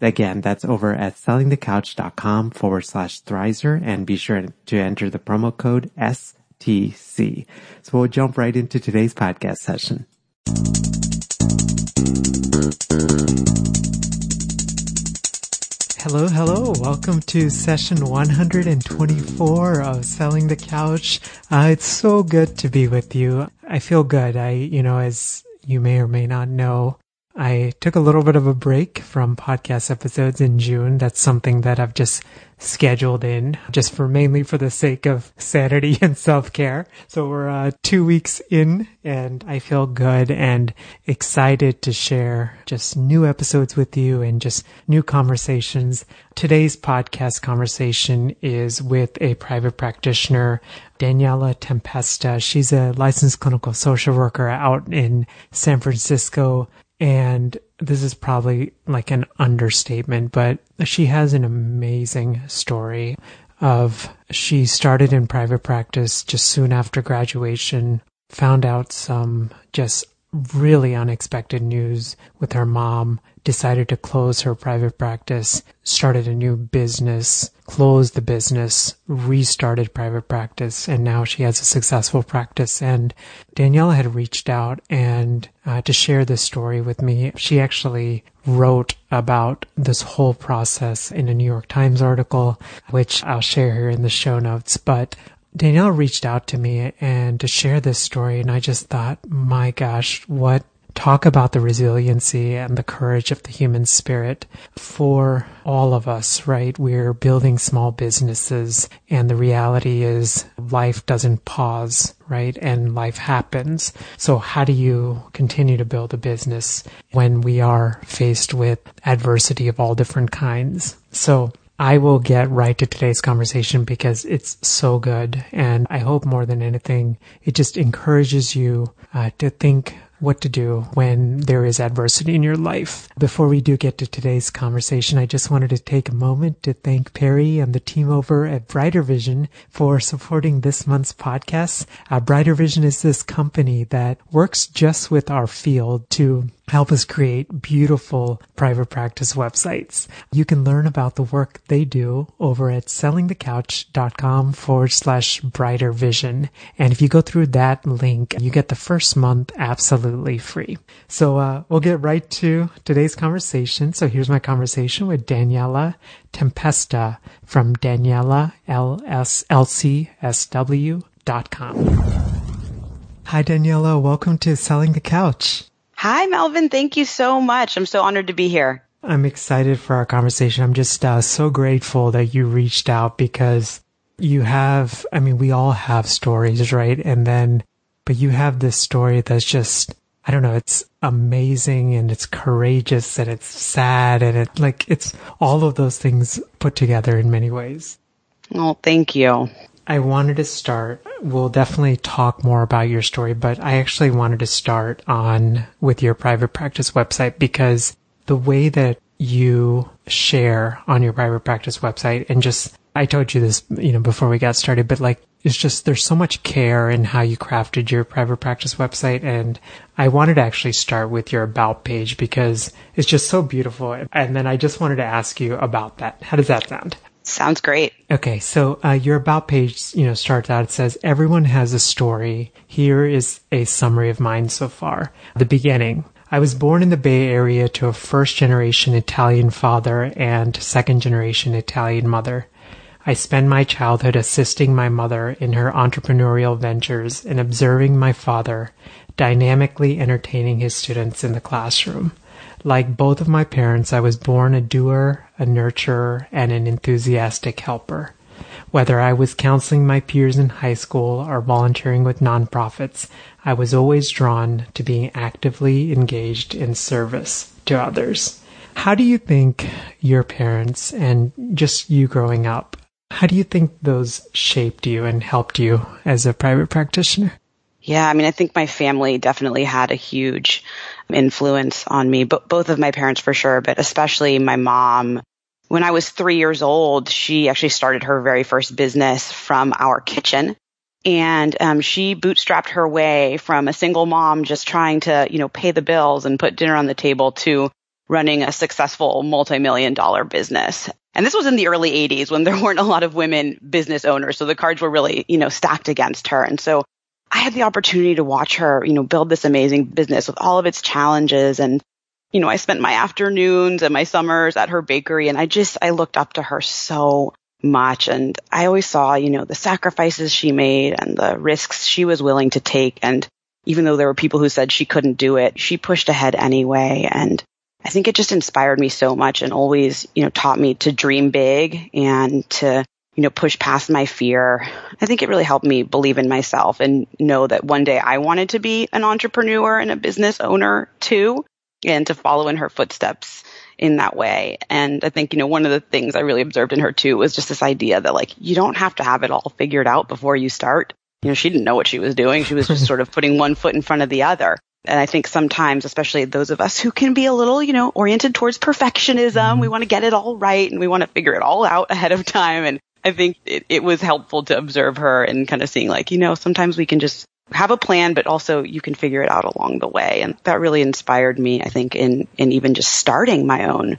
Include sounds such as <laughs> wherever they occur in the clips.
Again, that's over at sellingthecouch.com forward slash Thrizer and be sure to enter the promo code STC. So we'll jump right into today's podcast session. Hello, hello. Welcome to session 124 of Selling the Couch. Uh, it's so good to be with you. I feel good. I, you know, as you may or may not know, I took a little bit of a break from podcast episodes in June. That's something that I've just scheduled in just for mainly for the sake of sanity <laughs> and self care. So we're uh, two weeks in and I feel good and excited to share just new episodes with you and just new conversations. Today's podcast conversation is with a private practitioner, Daniela Tempesta. She's a licensed clinical social worker out in San Francisco and this is probably like an understatement, but she has an amazing story of she started in private practice just soon after graduation, found out some just really unexpected news with her mom, decided to close her private practice, started a new business, closed the business, restarted private practice, and now she has a successful practice. And Daniela had reached out and uh, to share this story with me. She actually wrote about this whole process in a New York Times article, which I'll share here in the show notes. But Danielle reached out to me and to share this story, and I just thought, my gosh, what talk about the resiliency and the courage of the human spirit for all of us, right? We're building small businesses and the reality is life doesn't pause, right? And life happens. So how do you continue to build a business when we are faced with adversity of all different kinds? So I will get right to today's conversation because it's so good. And I hope more than anything, it just encourages you uh, to think what to do when there is adversity in your life. Before we do get to today's conversation, I just wanted to take a moment to thank Perry and the team over at Brighter Vision for supporting this month's podcast. Uh, Brighter Vision is this company that works just with our field to help us create beautiful private practice websites. You can learn about the work they do over at sellingthecouch.com forward slash brighter vision. And if you go through that link, you get the first month absolutely free. So, uh, we'll get right to today's conversation. So here's my conversation with Daniela Tempesta from Daniela LCSW.com. Hi, Daniela. Welcome to Selling the Couch. Hi, Melvin. Thank you so much. I'm so honored to be here. I'm excited for our conversation. I'm just uh, so grateful that you reached out because you have, I mean, we all have stories, right? And then, but you have this story that's just, I don't know, it's amazing and it's courageous and it's sad and it like, it's all of those things put together in many ways. Oh, thank you. I wanted to start. We'll definitely talk more about your story, but I actually wanted to start on with your private practice website because the way that you share on your private practice website and just, I told you this, you know, before we got started, but like, it's just, there's so much care in how you crafted your private practice website. And I wanted to actually start with your about page because it's just so beautiful. And then I just wanted to ask you about that. How does that sound? Sounds great. Okay, so uh, your about page, you know, starts out. It says everyone has a story. Here is a summary of mine so far. The beginning. I was born in the Bay Area to a first generation Italian father and second generation Italian mother. I spend my childhood assisting my mother in her entrepreneurial ventures and observing my father dynamically entertaining his students in the classroom. Like both of my parents, I was born a doer, a nurturer, and an enthusiastic helper. Whether I was counseling my peers in high school or volunteering with nonprofits, I was always drawn to being actively engaged in service to others. How do you think your parents and just you growing up, how do you think those shaped you and helped you as a private practitioner? Yeah, I mean, I think my family definitely had a huge influence on me, but both of my parents for sure, but especially my mom. When I was three years old, she actually started her very first business from our kitchen. And um, she bootstrapped her way from a single mom just trying to, you know, pay the bills and put dinner on the table to running a successful multi-million dollar business. And this was in the early 80s when there <laughs> weren't a lot of women business owners. So the cards were really, you know, stacked against her. And so I had the opportunity to watch her, you know, build this amazing business with all of its challenges. And, you know, I spent my afternoons and my summers at her bakery and I just, I looked up to her so much. And I always saw, you know, the sacrifices she made and the risks she was willing to take. And even though there were people who said she couldn't do it, she pushed ahead anyway. And I think it just inspired me so much and always, you know, taught me to dream big and to you know, push past my fear. I think it really helped me believe in myself and know that one day I wanted to be an entrepreneur and a business owner too, and to follow in her footsteps in that way. And I think, you know, one of the things I really observed in her too was just this idea that like, you don't have to have it all figured out before you start. You know, she didn't know what she was doing. She was just <laughs> sort of putting one foot in front of the other. And I think sometimes, especially those of us who can be a little, you know, oriented towards perfectionism, mm-hmm. we want to get it all right and we want to figure it all out <laughs> ahead of time. And I think it, it was helpful to observe her and kind of seeing like, you know, sometimes we can just have a plan, but also you can figure it out along the way. And that really inspired me, I think, in, in even just starting my own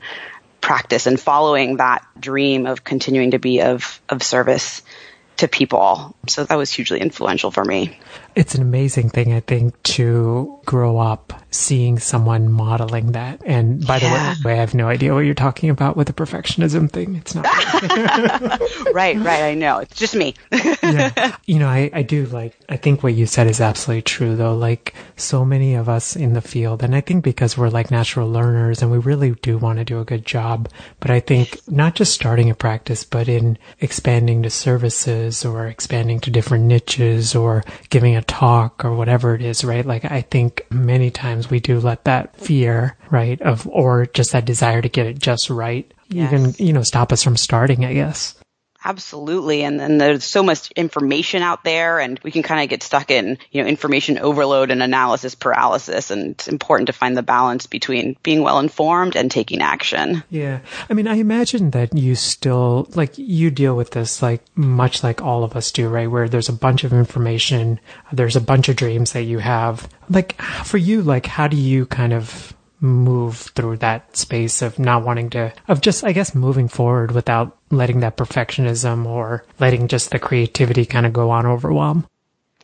practice and following that dream of continuing to be of, of service to people. So that was hugely influential for me. It's an amazing thing, I think, to grow up seeing someone modeling that. And by yeah. the way, I have no idea what you're talking about with the perfectionism thing. It's not <laughs> right, right. I know. It's just me. yeah. <laughs> You know, I, I do like, I think what you said is absolutely true though. Like so many of us in the field, and I think because we're like natural learners and we really do want to do a good job, but I think not just starting a practice, but in expanding to services or expanding to different niches or giving a talk or whatever it is, right? Like I think many times we do let that fear, right, of, or just that desire to get it just right, yes. even, you know, stop us from starting, I guess. Absolutely. And then there's so much information out there and we can kind of get stuck in, you know, information overload and analysis paralysis. And it's important to find the balance between being well informed and taking action. Yeah. I mean, I imagine that you still, like, you deal with this, like, much like all of us do, right? Where there's a bunch of information, there's a bunch of dreams that you have. Like, for you, like, how do you kind of move through that space of not wanting to, of just, I guess, moving forward without letting that perfectionism or letting just the creativity kind of go on overwhelm?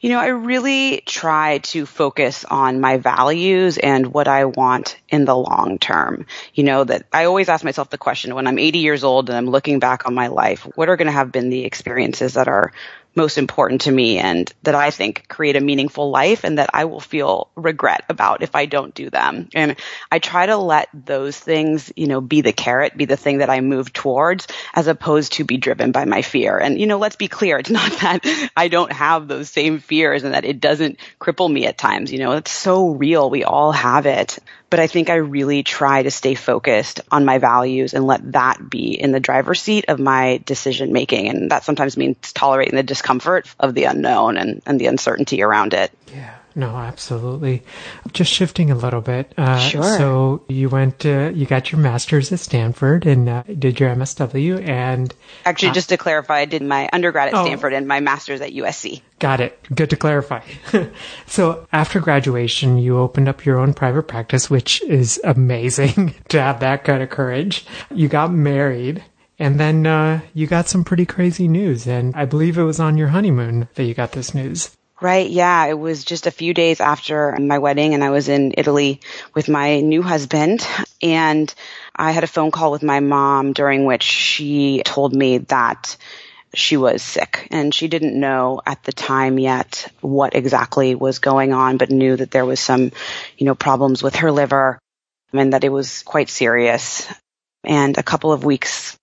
You know, I really try to focus on my values and what I want in the long term. You know, that I always ask myself the question when I'm 80 years old and I'm looking back on my life, what are going to have been the experiences that are most important to me and that I think create a meaningful life and that I will feel regret about if I don't do them. And I try to let those things, you know, be the carrot, be the thing that I move towards as opposed to be driven by my fear. And, you know, let's be clear. It's <laughs> not that I don't have those same fears and that it doesn't cripple me at times. You know, it's so real. We all have it but I think I really try to stay focused on my values and let that be in the driver's seat of my decision making. And that sometimes means tolerating the discomfort of the unknown and, and the uncertainty around it. Yeah. No, absolutely. Just shifting a little bit. Uh, sure. So you went, uh, you got your master's at Stanford and uh, did your MSW and. Actually, uh, just to clarify, I did my undergrad at oh, Stanford and my master's at USC. Got it. Good to clarify. <laughs> so after graduation, you opened up your own private practice, which is amazing <laughs> to have that kind of courage. You got married. And then uh, you got some pretty crazy news, and I believe it was on your honeymoon that you got this news. Right. Yeah. It was just a few days after my wedding and I was in Italy with my new husband and I had a phone call with my mom during which she told me that she was sick and she didn't know at the time yet what exactly was going on, but knew that there was some, you know, problems with her liver and that it was quite serious. And a couple of weeks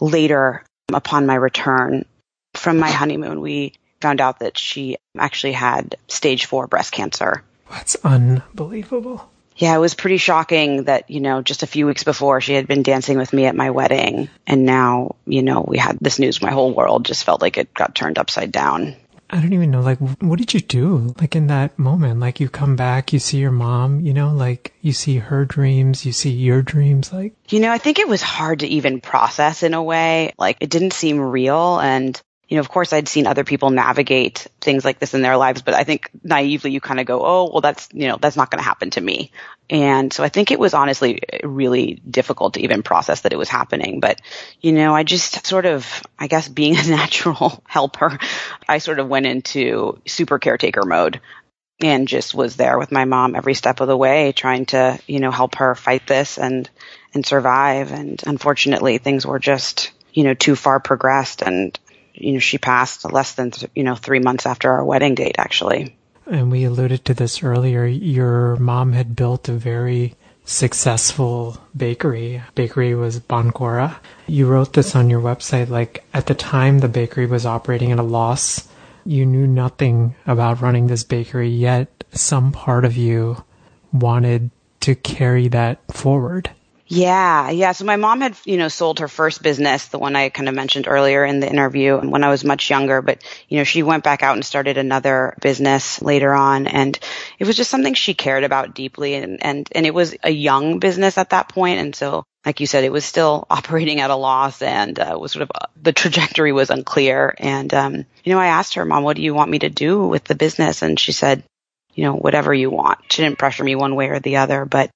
later, upon my return from my honeymoon, we found out that she actually had stage four breast cancer. That's unbelievable. Yeah, it was pretty shocking that, you know, just a few weeks before she had been dancing with me at my wedding. And now, you know, we had this news. My whole world just felt like it got turned upside down. I don't even know, like, what did you do? Like, in that moment, like, you come back, you see your mom, you know, like, you see her dreams, you see your dreams, like. You know, I think it was hard to even process in a way. Like, it didn't seem real. And you know, of course I'd seen other people navigate things like this in their lives, but I think naively you kind of go, oh, well, that's, you know, that's not going to happen to me. And so I think it was honestly really difficult to even process that it was happening. But, you know, I just sort of, I guess being <laughs> a natural helper, I sort of went into super caretaker mode and just was there with my mom every step of the way, trying to, you know, help her fight this and, and survive. And unfortunately, things were just, you know, too far progressed and you know, she passed less than, th- you know, three months after our wedding date, actually. And we alluded to this earlier. Your mom had built a very successful bakery. Bakery was Boncora. You wrote this on your website. Like at the time the bakery was operating at a loss, you knew nothing about running this bakery, yet some part of you wanted to carry that forward. Yeah, yeah. So my mom had, you know, sold her first business, the one I kind of mentioned earlier in the interview and when I was much younger, but, you know, she went back out and started another business later on. And it was just something she cared about deeply. And, and, and it was a young business at that. And so, like you said, it was still <laughs> operating at a loss and uh, was sort of uh, the trajectory was unclear. And, um, you know, I asked her, mom, what do you want me to do with the business? And she said, you know, whatever you want. She didn't pressure me one way or the other, but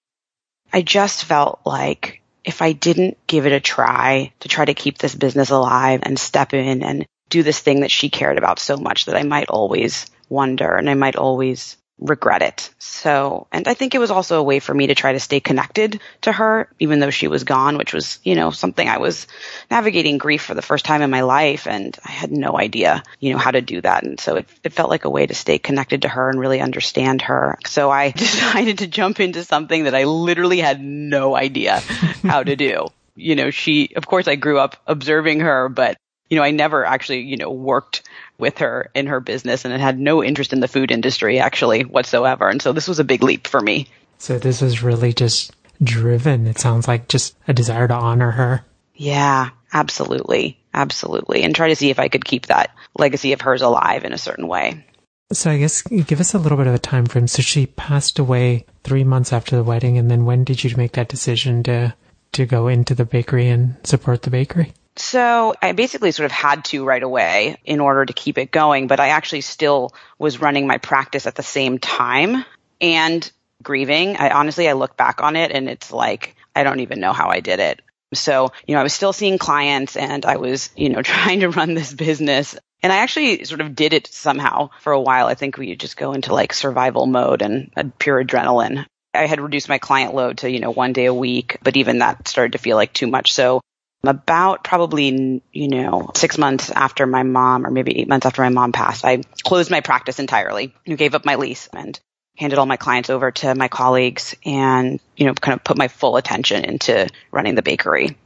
I just felt like if I didn't give it a try to try to keep this business alive and step in and do this thing that she cared about so much that I might always wonder and I might always regret it. So, and I think it was also a way for me to try to stay connected to her, even though she was gone, which was, you know, something I was navigating grief for the first time in my life. And I had no idea, you know, how to do that. And so it, it felt like a way to stay connected to her and really understand her. So I <laughs> decided to jump into something that I literally had no idea how to do. <laughs> You know, she, of course, I grew up observing her, but you know, I never actually, you know, worked with her in her business and had no interest in the food industry actually whatsoever. And so this was a big leap for me. So this was really just driven. It sounds like just a desire to honor her. Yeah, absolutely. Absolutely. And try to see if I could keep that legacy of hers alive in a certain way. So I guess give us a little bit of a time frame. So she passed away three months after the wedding, and then when did you make that decision to to go into the bakery and support the bakery? So I basically sort of had to right away in order to keep it going, but I actually still was running my practice at the same time and grieving. I honestly, I look back on it and it's like, I don't even know how I did it. So, you know, I was still seeing clients and I was, you know, <laughs> trying to run this business. And I actually sort of did it somehow for a while. I think we just go into like survival mode and pure adrenaline. I had reduced my client load to, you know, one day a week, but even that started to feel like too much. So about probably, you know, six months after my mom, or maybe eight months after my mom passed, I closed my practice entirely. You gave up my lease and handed all my clients over to my colleagues and, you know, kind of put my full attention into running the bakery.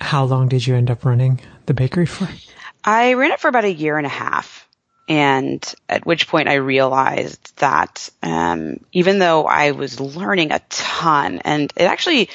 How long did you end up running the bakery for? I ran it for about a year and a half. And at which point I realized that um, even though I was learning a ton, and it actually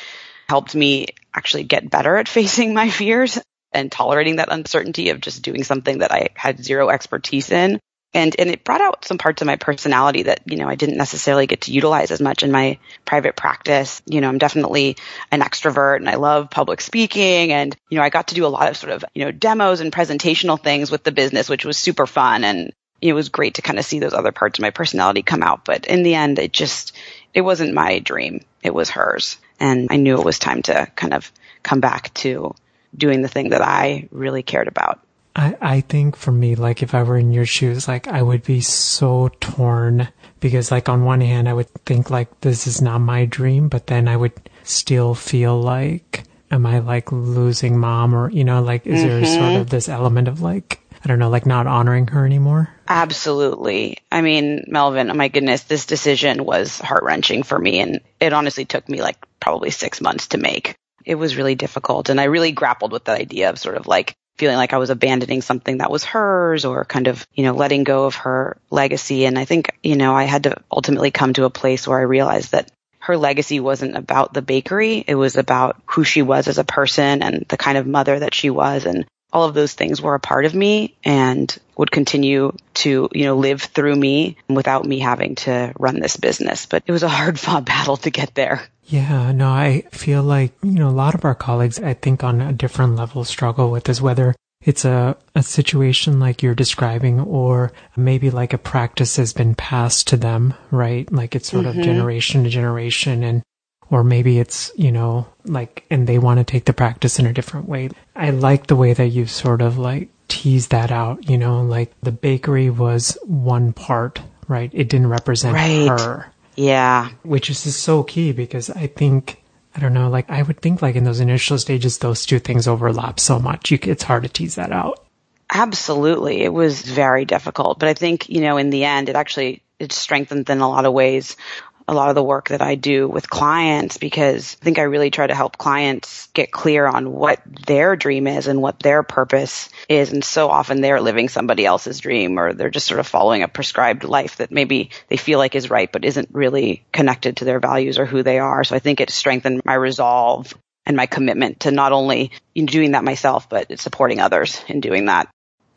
helped me actually get better at <laughs> facing my fears and tolerating that uncertainty of just doing something that I had zero expertise in. And, and it brought out some parts of my personality that, you know, I didn't necessarily get to utilize as much in my private practice. You know, I'm definitely an extrovert and I love public speaking. And, you know, I got to do a lot of sort of, you know, demos and presentational things with the business, which was super fun. And it was great to kind of see those other parts of my personality come out. But in the end, it just, it wasn't my dream. It was hers. And I knew it was time to kind of come back to doing the thing that I really cared about. I, I think for me, like if I were in your shoes, like I would be so torn because like on one hand, I would think like this is not my dream, but then I would still feel like, am I like losing mom or, you know, like is mm-hmm. there sort of this element of like, I don't know, like not honoring her anymore? Absolutely. I mean, Melvin, oh my goodness, this decision was heart wrenching for me. And it honestly took me like probably six months to make. It was really difficult. And I really grappled with the idea of sort of like feeling like I was abandoning something that was hers or kind of, you know, letting go of her legacy. And I think, you know, I had to ultimately come to a place where I realized that her legacy wasn't about the bakery. It was about who she was as a person and the kind of mother that she was. And all of those things were a part of me and would continue to, you know, live through me without me having to run this business. But it was a hard <laughs> fought battle to get there. Yeah, no, I feel like, you know, a lot of our colleagues, I think on a different level struggle with this, whether it's a, a situation like you're describing or maybe like a practice has been passed to them, right? Like it's sort mm-hmm. of generation to generation and or maybe it's, you know, like, and they want to take the practice in a different way. I like the way that you sort of like tease that out, you know, like the bakery was one part, right? It didn't represent right. her. Yeah. Which is so key because I think I don't know, like I would think like in those initial stages, those two things overlap so much. You, it's hard to tease that out. Absolutely. It was very difficult, but I think, you know, in the end, it actually, it strengthened in a lot of ways a lot of the work that I do with clients because I think I really try to help clients get clear on what their dream is and what their purpose is. And so often they're living somebody else's dream or they're just sort of following a prescribed life that maybe they feel like is right, but isn't really connected to their values or who they are. So I think it strengthened my resolve and my commitment to not only in doing that myself, but supporting others in doing that.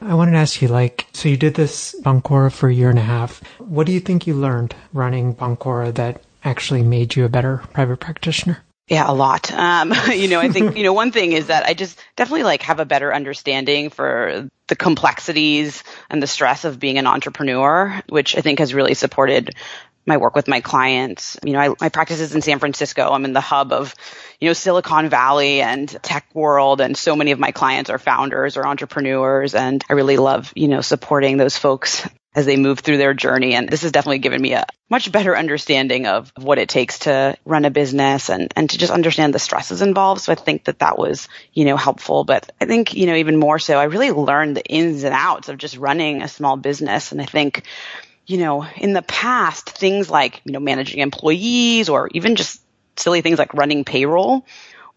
I wanted to ask you, like, so you did this Boncora for a year and a half. What do you think you learned running Boncora that actually made you a better private practitioner? Yeah, a lot. Um, <laughs> you know, I think, <laughs> you know, one thing is that I just definitely like have a better understanding for the complexities and the stress of being an entrepreneur, which I think has really supported my work with my clients. You know, I, my practice is in San Francisco. I'm in the hub of, you know, Silicon Valley and tech world. And so many of my clients are founders or entrepreneurs. And I really love, you know, supporting those folks as they move through their journey. And this has definitely given me a much better understanding of what it takes to run a business and, and to just understand the stresses involved. So I think that that was, you know, helpful. But I think, you know, even more so, I really learned the ins and outs of just running a small business. And I think, you know, in the past, things like, you know, managing employees or even just silly things like running payroll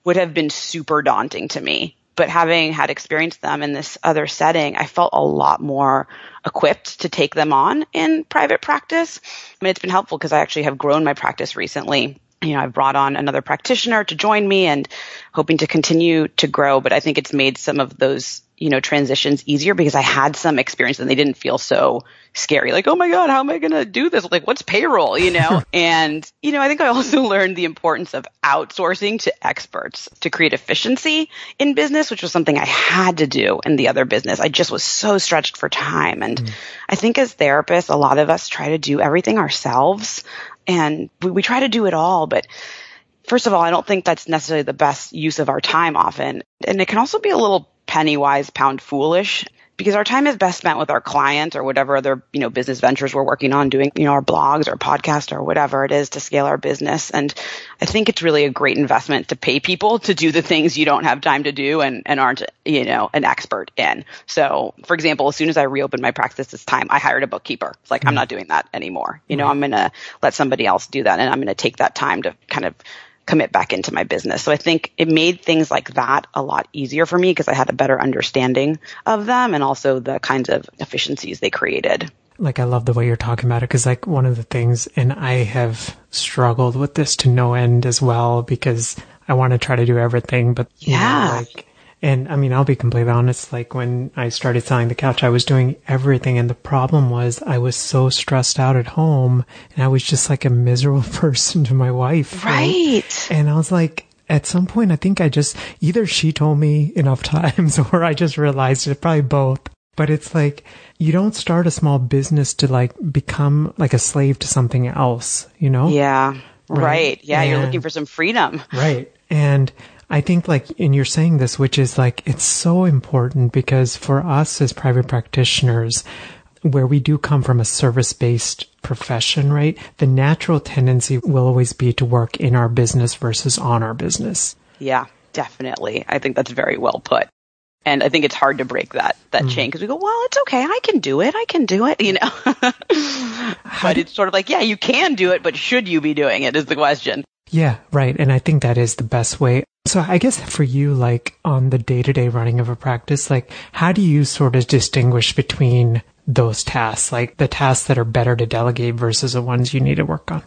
would have been super daunting to me. But having had experienced them in this other setting, I felt a lot more equipped to take them on in private practice. I mean, it's been helpful because I actually have grown my practice recently you know, I've brought on another practitioner to join me and hoping to continue to grow, but I think it's made some of those you know, transitions easier because I had some experience and they didn't feel so scary. Like, oh my God, how am I going to do this? Like, what's payroll, you know? <laughs> and, you know, I think I also learned the importance of outsourcing to experts to create efficiency in business, which was something I had to do in the other business. I just was so stretched for time. And mm. I think as therapists, a lot of us try to do everything ourselves and we, we try to do it all, but First of all, I don't think that's necessarily the best use of our time often. And it can also be a little penny wise, pound foolish because our time is best spent with our clients or whatever other, you know, business ventures we're working on doing, you know, our blogs or podcast or whatever it is to scale our business. And I think it's really a great investment to pay people to do the things you don't have time to do and, and aren't, you know, an expert in. So for example, as soon as I reopened my practice this time, I hired a bookkeeper. It's like, mm-hmm. I'm not doing that anymore. You know, I'm going to let somebody else do that and I'm going to take that time to kind of commit back into my business. So I think it made things like that a lot easier for me because I had a better understanding of them and also the kinds of efficiencies they created. Like I love the way you're talking about it because like one of the things, and I have struggled with this to no end as well because I want to try to do everything, but yeah, know, like and I mean, I'll be completely honest. Like when I started selling the couch, I was doing everything. And the problem was I was so stressed out at home and I was just like a miserable <laughs> person to my wife. Right. right? And I was like, at some point, I think I just, either she told me enough <laughs> times or I just realized it, probably both. But it's like, you don't start a small business to like become like a slave to something else, you know? Yeah. Right. right. Yeah. And, you're looking for some freedom. Right. And I think like, and you're saying this, which is like, it's so important because for us as private practitioners, where we do come from a service based profession, right? The natural tendency will always be to work in our business versus on our business. Yeah, definitely. I think that's very well put. And I think it's hard to break that that mm. chain because we go, well, it's okay, I can do it, I can do it, you know. <laughs> but it's sort of like, yeah, you can do it, but should you be doing it is the question. Yeah, right. And I think that is the best way. So I guess for you, like on the day to day running of a practice, like how do you sort of distinguish between those tasks, like the tasks that are better to delegate versus the ones you need to work on?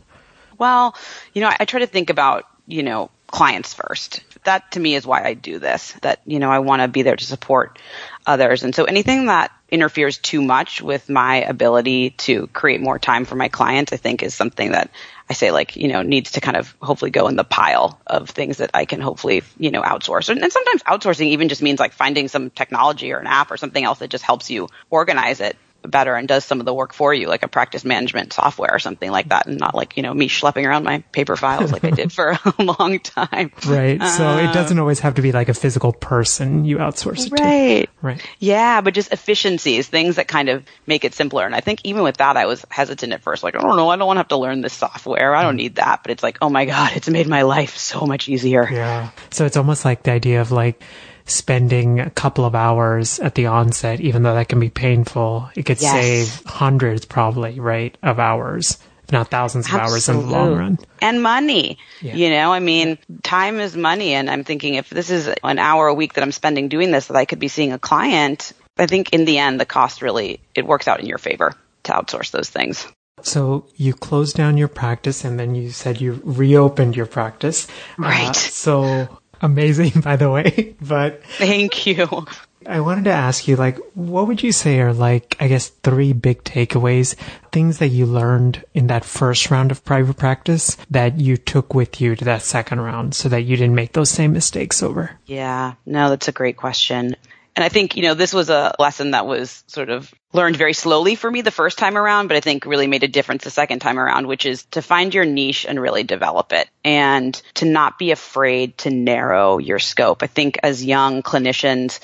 Well, you know, I try to think about, you know, clients first. That to me is why I do this, that, you know, I want to be there to support others. And so anything that interferes too much with my ability to create more time for my clients, I think is something that I say like, you know, needs to kind of hopefully go in the pile of things that I can hopefully, you know, outsource. And, and sometimes outsourcing even just means like finding some technology or an app or something else that just helps you organize it better and does some of the work for you, like a practice management software or something like that, and not like, you know, me schlepping around my paper files like I did for <laughs> a long time. Right. So uh, it doesn't always have to be like a physical person you outsource it right. to. Right. Yeah, but just efficiencies, things that kind of make it simpler. And I think even with that, I was hesitant at first. Like, I don't know, I don't want to have to learn this software. I don't need that. But it's like, oh my God, it's made my life so much easier. Yeah. So it's almost like the idea of like, spending a couple of hours at the onset, even though that can be painful, it could yes. save hundreds probably, right, of hours, if not thousands of Absolutely. hours in the long run. And money. Yeah. You know, I mean, time is money. And I'm thinking if this is an hour a week that I'm spending doing this, that I could be seeing a client, I think in the end, the cost really, it works out in your favor to outsource those things. So you closed down your practice and then you said you reopened your practice. Right. Uh, so amazing, <laughs> by the way. But thank you. I wanted to ask you, like, what would you say are like, I guess, three big takeaways, things that you learned in that first round of private practice that you took with you to that second round so that you didn't make those same mistakes over? Yeah, no, that's a great question. And I think, you know, this was a lesson that was sort of learned very slowly for me the first time around, but I think really made a difference the second time around, which is to find your niche and really develop it and to not be afraid to narrow your scope. I think as young clinicians,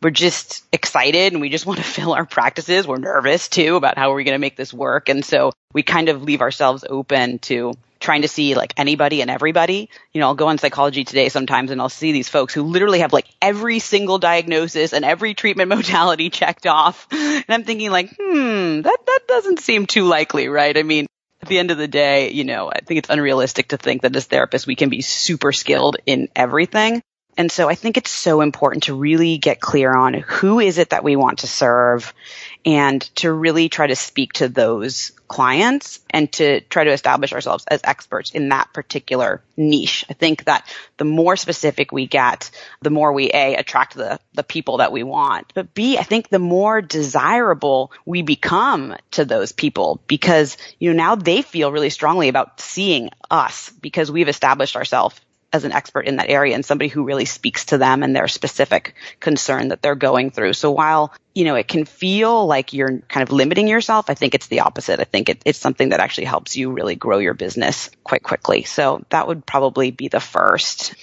we're just excited and we just <laughs> want to fill our practices. We're nervous too about how are we're going to make this work. And so we kind of leave ourselves open to trying to see like anybody and everybody. You know, I'll go on psychology today sometimes and I'll see these folks who literally have like every single diagnosis and every treatment <laughs> modality checked off. And I'm thinking like, hmm, that, that doesn't seem too likely, right? I mean, at the end of the day, you know, I think it's unrealistic to think that as therapists we can be super skilled in everything. And so I think it's so important to really get clear on who is it that we want to serve and to really try to speak to those clients and to try to establish ourselves as experts in that particular niche. I think that the more specific we get, the more we A, attract the, the people that we want, but B, I think the more desirable we become to those people because, you know, now they feel really strongly about seeing us because we've established ourselves as an expert in that area and somebody who really speaks to them and their specific concern that they're going through. So while, you know, it can feel like you're kind of limiting yourself, I think it's the opposite. I think it, it's something that actually helps you really grow your business quite quickly. So that would probably be the first.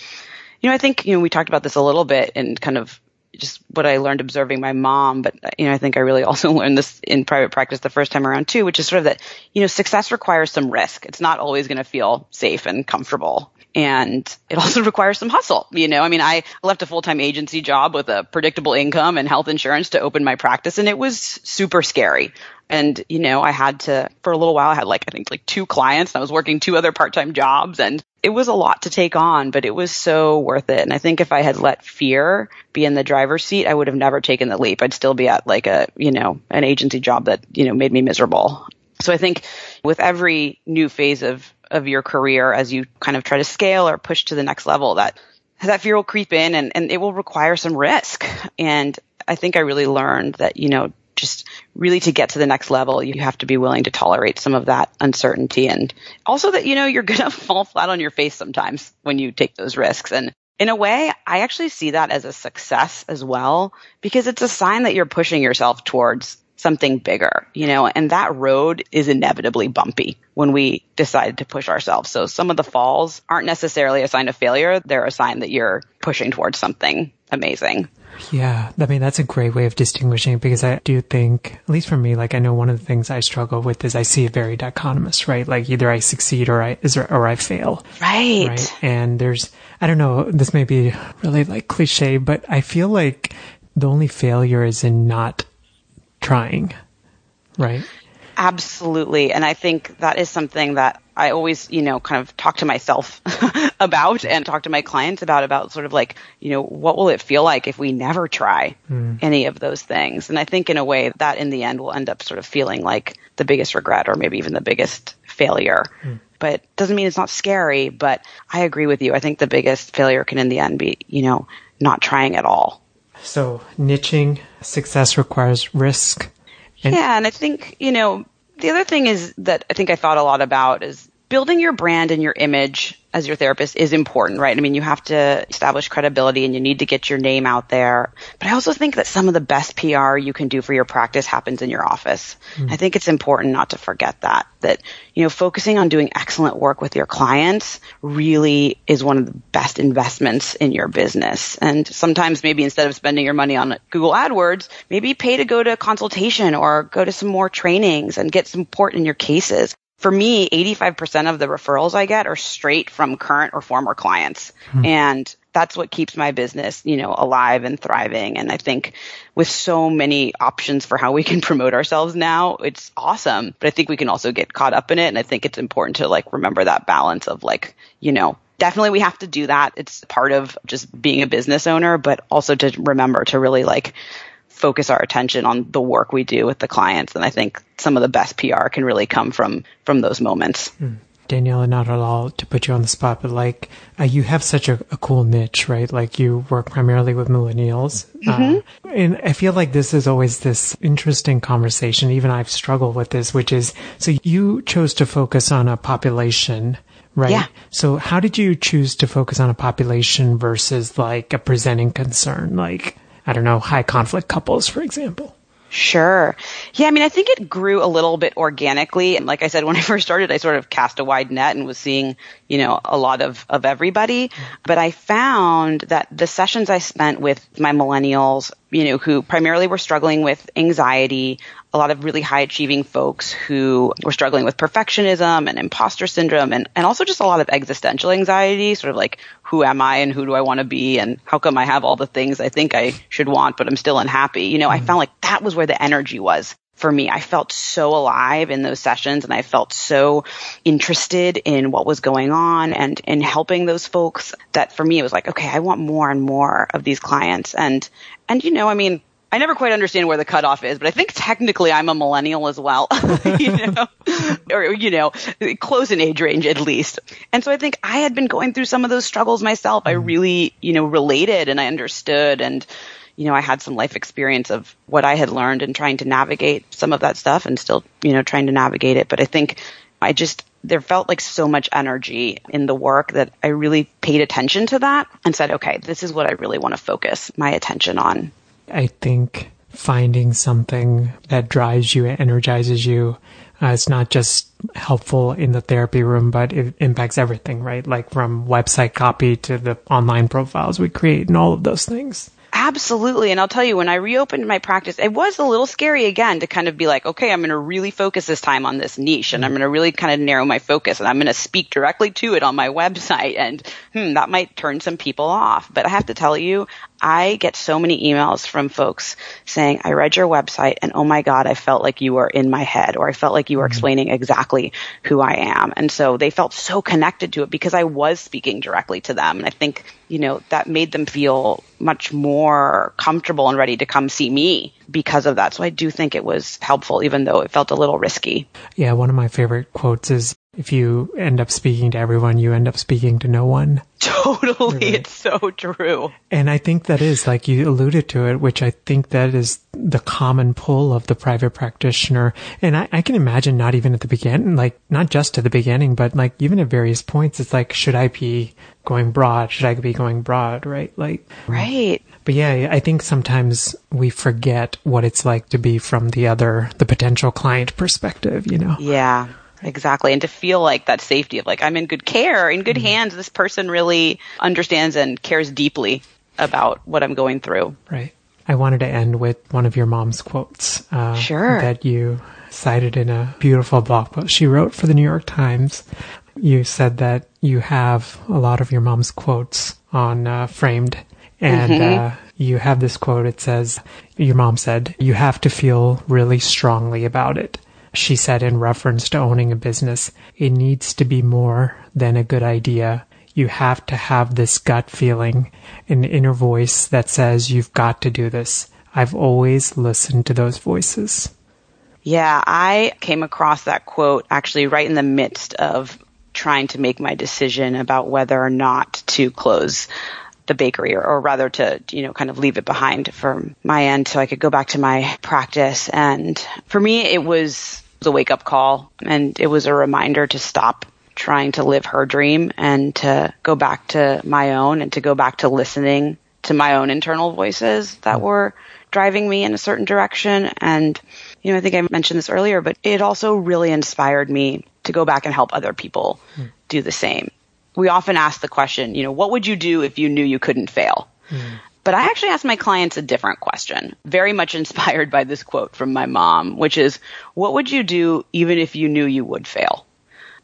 You know, I think, you know, we talked about this a little bit and kind of just what I learned observing my mom, but you know, I think I really <laughs> also learned this in private practice the first time around too, which is sort of that, you know, success requires some risk. It's not always going to feel safe and comfortable and it also <laughs> requires some hustle. You know, I mean, I left a full-time agency job with a predictable income and health insurance to open my practice and it was super scary. And, you know, I had to, for a little while, I had like, I think like two clients and I was working two other part-time jobs and it was a lot to take on, but it was so worth it. And I think if I had let fear be in the driver's seat, I would have never taken the leap. I'd still be at like a, you know, an agency job that, you know, made me miserable. So I think with every new phase of of your career as you kind of try to scale or push to the next level that that fear will creep in and, and it will require some risk. And I think I really learned that, you know, just really to get to the next level, you have to be willing to tolerate some of that uncertainty and also that, you know, you're <laughs> going to fall flat on your face sometimes when you take those risks. And in a way, I actually see that as a success as well because it's a sign that you're pushing yourself towards something bigger, you know, and that road is inevitably bumpy when we decide to push ourselves. So some of the falls aren't necessarily a sign of failure. They're a sign that you're pushing towards something amazing. Yeah, I mean, that's a great way of distinguishing because I do think, at least for me, like I know one of the things I struggle with is I see it very dichotomous, right? Like either I succeed or I, or I fail. Right. Right. And there's, I don't know, this may be really like cliche, but I feel like the only failure is in not trying, right? Absolutely. And I think that is something that I always, you know, kind of talk to myself <laughs> about and talk to my clients about, about sort of like, you know, what will it feel like if we never try mm. any of those things? And I think in a way that in the end will end up sort of feeling like the biggest regret or maybe even the biggest failure. Mm. But doesn't mean it's not scary, but I agree with you. I think the biggest failure can in the end be, you know, not trying at all. So niching success requires risk. And- yeah, and I think, you know, the other thing is that I think I thought a lot about is building your brand and your image as your therapist is important, right? I mean, you have to establish credibility and you need to get your name out there. But I also think that some of the best PR you can do for your practice happens in your office. Mm. I think it's important not to forget that, that, you know, focusing on doing excellent work with your clients really is one of the best investments in your business. And sometimes maybe instead of spending your money on Google AdWords, maybe pay to go to a consultation or go to some more trainings and get support in your cases for me, 85% of the referrals I get are straight from current or former clients. Hmm. And that's what keeps my business, you know, alive and thriving. And I think with so many options for how we can <laughs> promote ourselves now, it's awesome. But I think we can also get caught up in it. And I think it's important to like remember that balance of like, you know, definitely we have to do that. It's part of just being a business owner, but also to remember to really like focus our attention on the work we do with the clients. And I think some of the best PR can really come from from those moments. Mm. Daniela, not at all to put you on the spot, but like uh, you have such a, a, cool niche, right? Like you work primarily with millennials. Mm-hmm. Uh, and I feel like this is always this interesting conversation. Even I've struggled with this, which is, so you chose to focus on a population right? Yeah. So how did you choose to focus on a population versus like a presenting concern? Like, I don't know, high conflict couples, for example? Sure. Yeah, I mean, I think it grew a little bit organically. And like I said, when I first started, I sort of cast a wide net and was seeing, you know, a lot of, of everybody. But I found that the sessions I spent with my millennials, you know, who primarily were struggling with anxiety, a lot of really high achieving folks who were struggling with perfectionism and imposter syndrome and, and also just a lot of existential anxiety, sort of like, who am I and who do I want to be and how come I have all the things I think I should want, but I'm still unhappy? You know, mm-hmm. I found like that was where the energy was for me. I felt so alive in those sessions and I felt so interested in what was going on and in helping those folks that for me it was like, okay, I want more and more of these clients. And, and you know, I mean, I never quite understand where the cutoff is, but I think technically I'm a millennial as well, <laughs> you know, <laughs> or, you know, close in age range at least. And so I think I had been going through some of those struggles myself. I mm-hmm. really, you know, related and I understood and, you know, I had some life experience of what I had learned and trying to navigate some of that stuff and still, you know, trying to navigate it. But I think I just, there felt like so much energy in the work that I really paid attention to that and said, okay, this is what I really want to focus my attention on. I think finding something that drives you, and energizes you, uh, it's not just helpful in the therapy room, but it impacts everything, right? Like from website copy to the online profiles we create and all of those things. Absolutely. And I'll tell you, when I reopened my practice, it was a little scary again to kind of be like, okay, I'm going to really focus this time on this niche and I'm going to really kind of narrow my focus and I'm going to speak directly to it on my website. And hmm, that might turn some people off. But I have to tell you, I get so many emails from folks saying, I read your website and oh my God, I felt like you were in my head or I felt like you were mm-hmm. explaining exactly who I am. And so they felt so connected to it because I was speaking directly to them. And I think, you know, that made them feel much more comfortable and ready to come see me because of that. So I do think it was helpful, even though it felt a little risky. Yeah. One of my favorite quotes is if you end up speaking to everyone, you end up speaking to no one. <laughs> Totally. Right. It's so true. And I think that is, like you alluded to it, which I think that is the common pull of the private practitioner. And I, I can imagine not even at the beginning, like not just at the beginning, but like even at various points, it's like, should I be going broad? Should I be going broad? Right? Like, right. But yeah, I think sometimes we forget what it's like to be from the other, the potential client perspective, you know? Yeah. Exactly. And to feel like that safety of like, I'm in good care, in good mm-hmm. hands. This person really understands and cares deeply about what I'm going through. Right. I wanted to end with one of your mom's quotes. Uh, sure. That you cited in a beautiful blog post she wrote for the New York Times. You said that you have a lot of your mom's quotes on uh, framed and mm-hmm. uh, you have this quote. It says, Your mom said, you have to feel really strongly about it. She said in reference to owning a business, it needs to be more than a good idea. You have to have this gut feeling, an inner voice that says you've got to do this. I've always listened to those voices. Yeah, I came across that quote actually right in the midst of trying to make my decision about whether or not to close the bakery or, or, rather to, you know, kind of leave it behind from my end so I could go back to my practice. And for me, it was a wake up call and it was a reminder to stop trying to live her dream and to go back to my own and to go back to listening to my own internal voices that were driving me in a certain direction. And, you know, I think I mentioned this earlier, but it also really inspired me to go back and help other people mm. do the same. We often ask the question, you know, what would you do if you knew you couldn't fail? Mm. But I actually ask my clients a different question, very much <laughs> inspired by this quote from my mom, which is, what would you do even if you knew you would fail?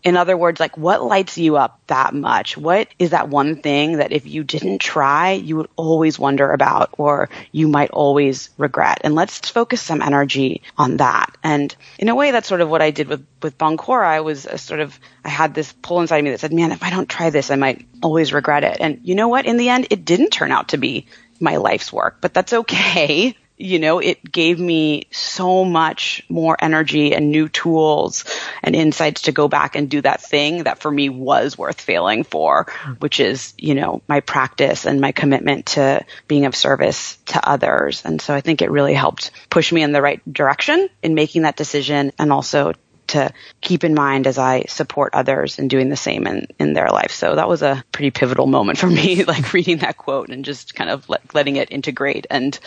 In other words, like what lights you up that much? What is that one thing that if you didn't try, you would always wonder about or you might always regret? And let's focus some energy on that. And in a way, that's sort of what I did with, with Boncora. I was a sort of, I had this pull inside of me that said, man, if I don't try this, I might always regret it. And you know what? In the end, it didn't turn out to be my life's work, but that's okay you know, it gave me so much more energy and new tools and insights to go back and do that thing that for me was worth failing for, which is, you know, my practice and my commitment to being of service to others. And so I think it really helped push me in the right direction in making that decision and also to keep in mind as I support others and doing the same in, in their life. So that was a pretty pivotal moment for me, <laughs> like reading that quote and just kind of let, letting it integrate and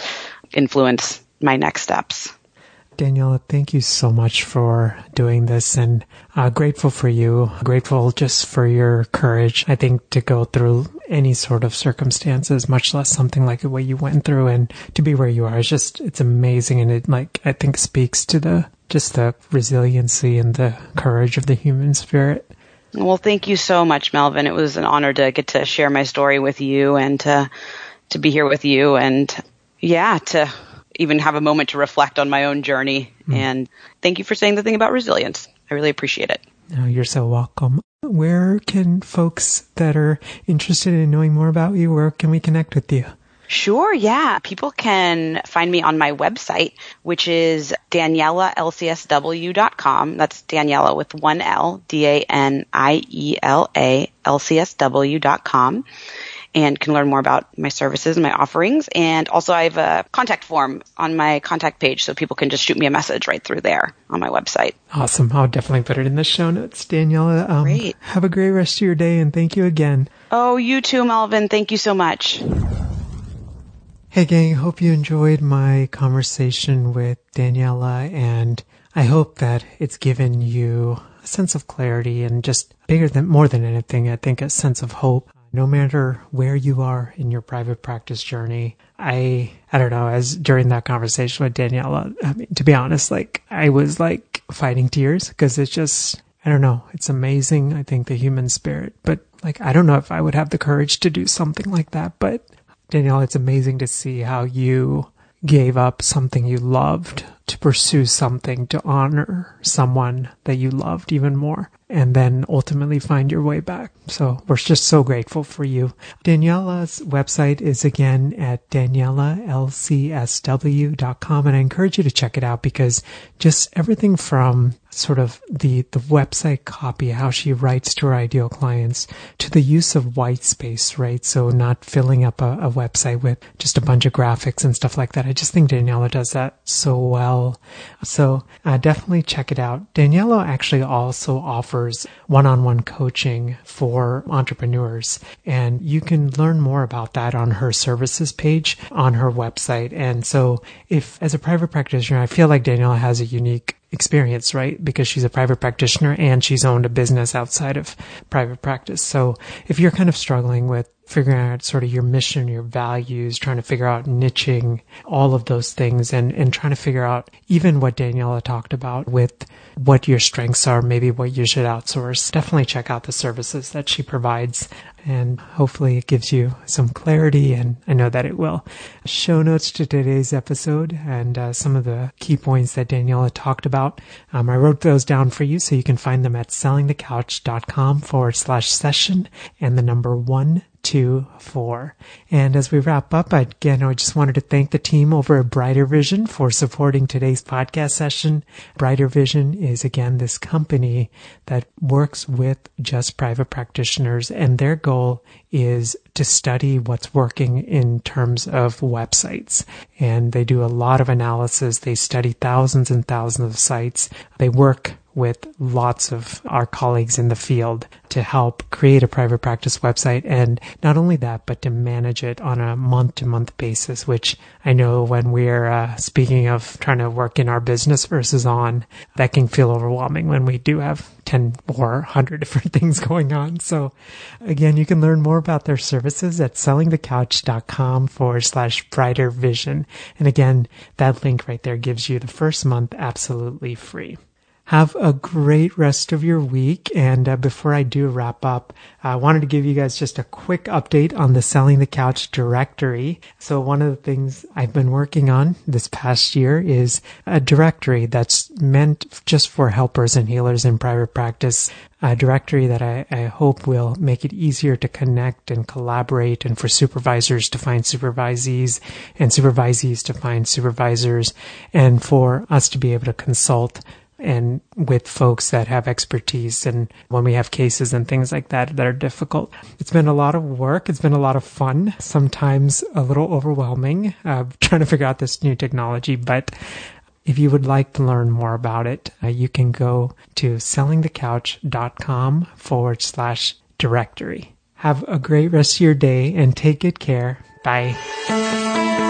influence my next steps. Daniela, thank you so much for doing this and uh, grateful for you. Grateful just for your courage. I think to go through any sort of circumstances, much less something like what you went through and to be where you are is just, it's amazing. And it like, I think speaks to the, just the resiliency and the courage of the human spirit. Well, thank you so much, Melvin. It was an honor to get to share my story with you and to, to be here with you and yeah, to even have a moment to reflect on my own journey. Mm. And thank you for saying the thing about resilience. I really appreciate it. Oh, you're so welcome. Where can folks that are interested in knowing more about you, where can we connect with you? Sure, yeah. People can find me on my website, which is danielalcsw.com. That's Daniela with one L, D-A-N-I-E-L-A, L-C-S-W.com and can learn more about my services and my offerings. And also I have a contact form on my contact page so people can just shoot me a message right through there on my website. Awesome. I'll definitely put it in the show notes. Daniela, um, great. have a great rest of your day and thank you again. Oh, you too, Melvin. Thank you so much. Hey gang, hope you enjoyed my conversation with Daniela and I hope that it's given you a sense of clarity and just bigger than more than anything, I think a sense of hope no matter where you are in your private practice journey. I, I don't know, as during that conversation with Daniela, I mean, to be honest, like I was like fighting tears because it's just, I don't know, it's amazing. I think the human spirit, but like, I don't know if I would have the courage to do something like that, but Daniela, it's amazing to see how you gave up something you loved to pursue something to honor someone that you loved even more and then ultimately find your way back. So we're just so grateful for you. Daniela's website is again at danielalcsw.com and I encourage you to check it out because just everything from sort of the, the website copy, how she writes to her ideal clients, to the use of white space, right? So not filling up a, a website with just a bunch of graphics and stuff like that. I just think Daniela does that so well. So uh, definitely check it out. Daniela actually also offers one-on-one coaching for entrepreneurs and you can learn more about that on her services page on her website. And so if as a private practitioner, I feel like Daniela has a unique experience, right? Because she's a private practitioner and she's owned a business outside of private practice. So if you're kind of struggling with figuring out sort of your mission, your values, trying to figure out niching, all of those things and, and trying to figure out even what Daniela talked about with what your strengths are, maybe what you should outsource. Definitely check out the services that she provides and hopefully it gives you some clarity and I know that it will. Show notes to today's episode and uh, some of the key points that Daniela talked about. Um, I wrote those down for you so you can find them at sellingthecouch.com forward slash session and the number one two, four. And as we wrap up, again, I just wanted to thank the team over at Brighter Vision for supporting today's podcast session. Brighter Vision is again this company that works with just private practitioners and their goal is to study what's working in terms of websites. And they do a lot of analysis. They study thousands and thousands of sites. They work with lots of our colleagues in the field to help create a private practice website. And not only that, but to manage it on a month to month basis, which I know when we're uh, speaking of trying to work in our business versus on, that can feel overwhelming when we do have 10 or 100 <laughs> different things going on. So again, you can learn more about their services at sellingthecouch.com forward slash brighter vision. And again, that link right there gives you the first month absolutely free. Have a great rest of your week. And uh, before I do wrap up, I wanted to give you guys just a quick update on the Selling the Couch directory. So one of the things I've been working on this past year is a directory that's meant just for helpers and healers in private practice. A directory that I, I hope will make it easier to connect and collaborate and for supervisors to find supervisees and supervisees to find supervisors and for us to be able to consult and with folks that have expertise and when we have cases and things like that that are difficult. It's been a lot of work. It's been a lot of fun, sometimes a little overwhelming, uh, <laughs> trying to figure out this new technology, but if you would like to learn more about it, uh, you can go to sellingthecouch.com forward slash directory. Have a great rest of your day and take good care. Bye.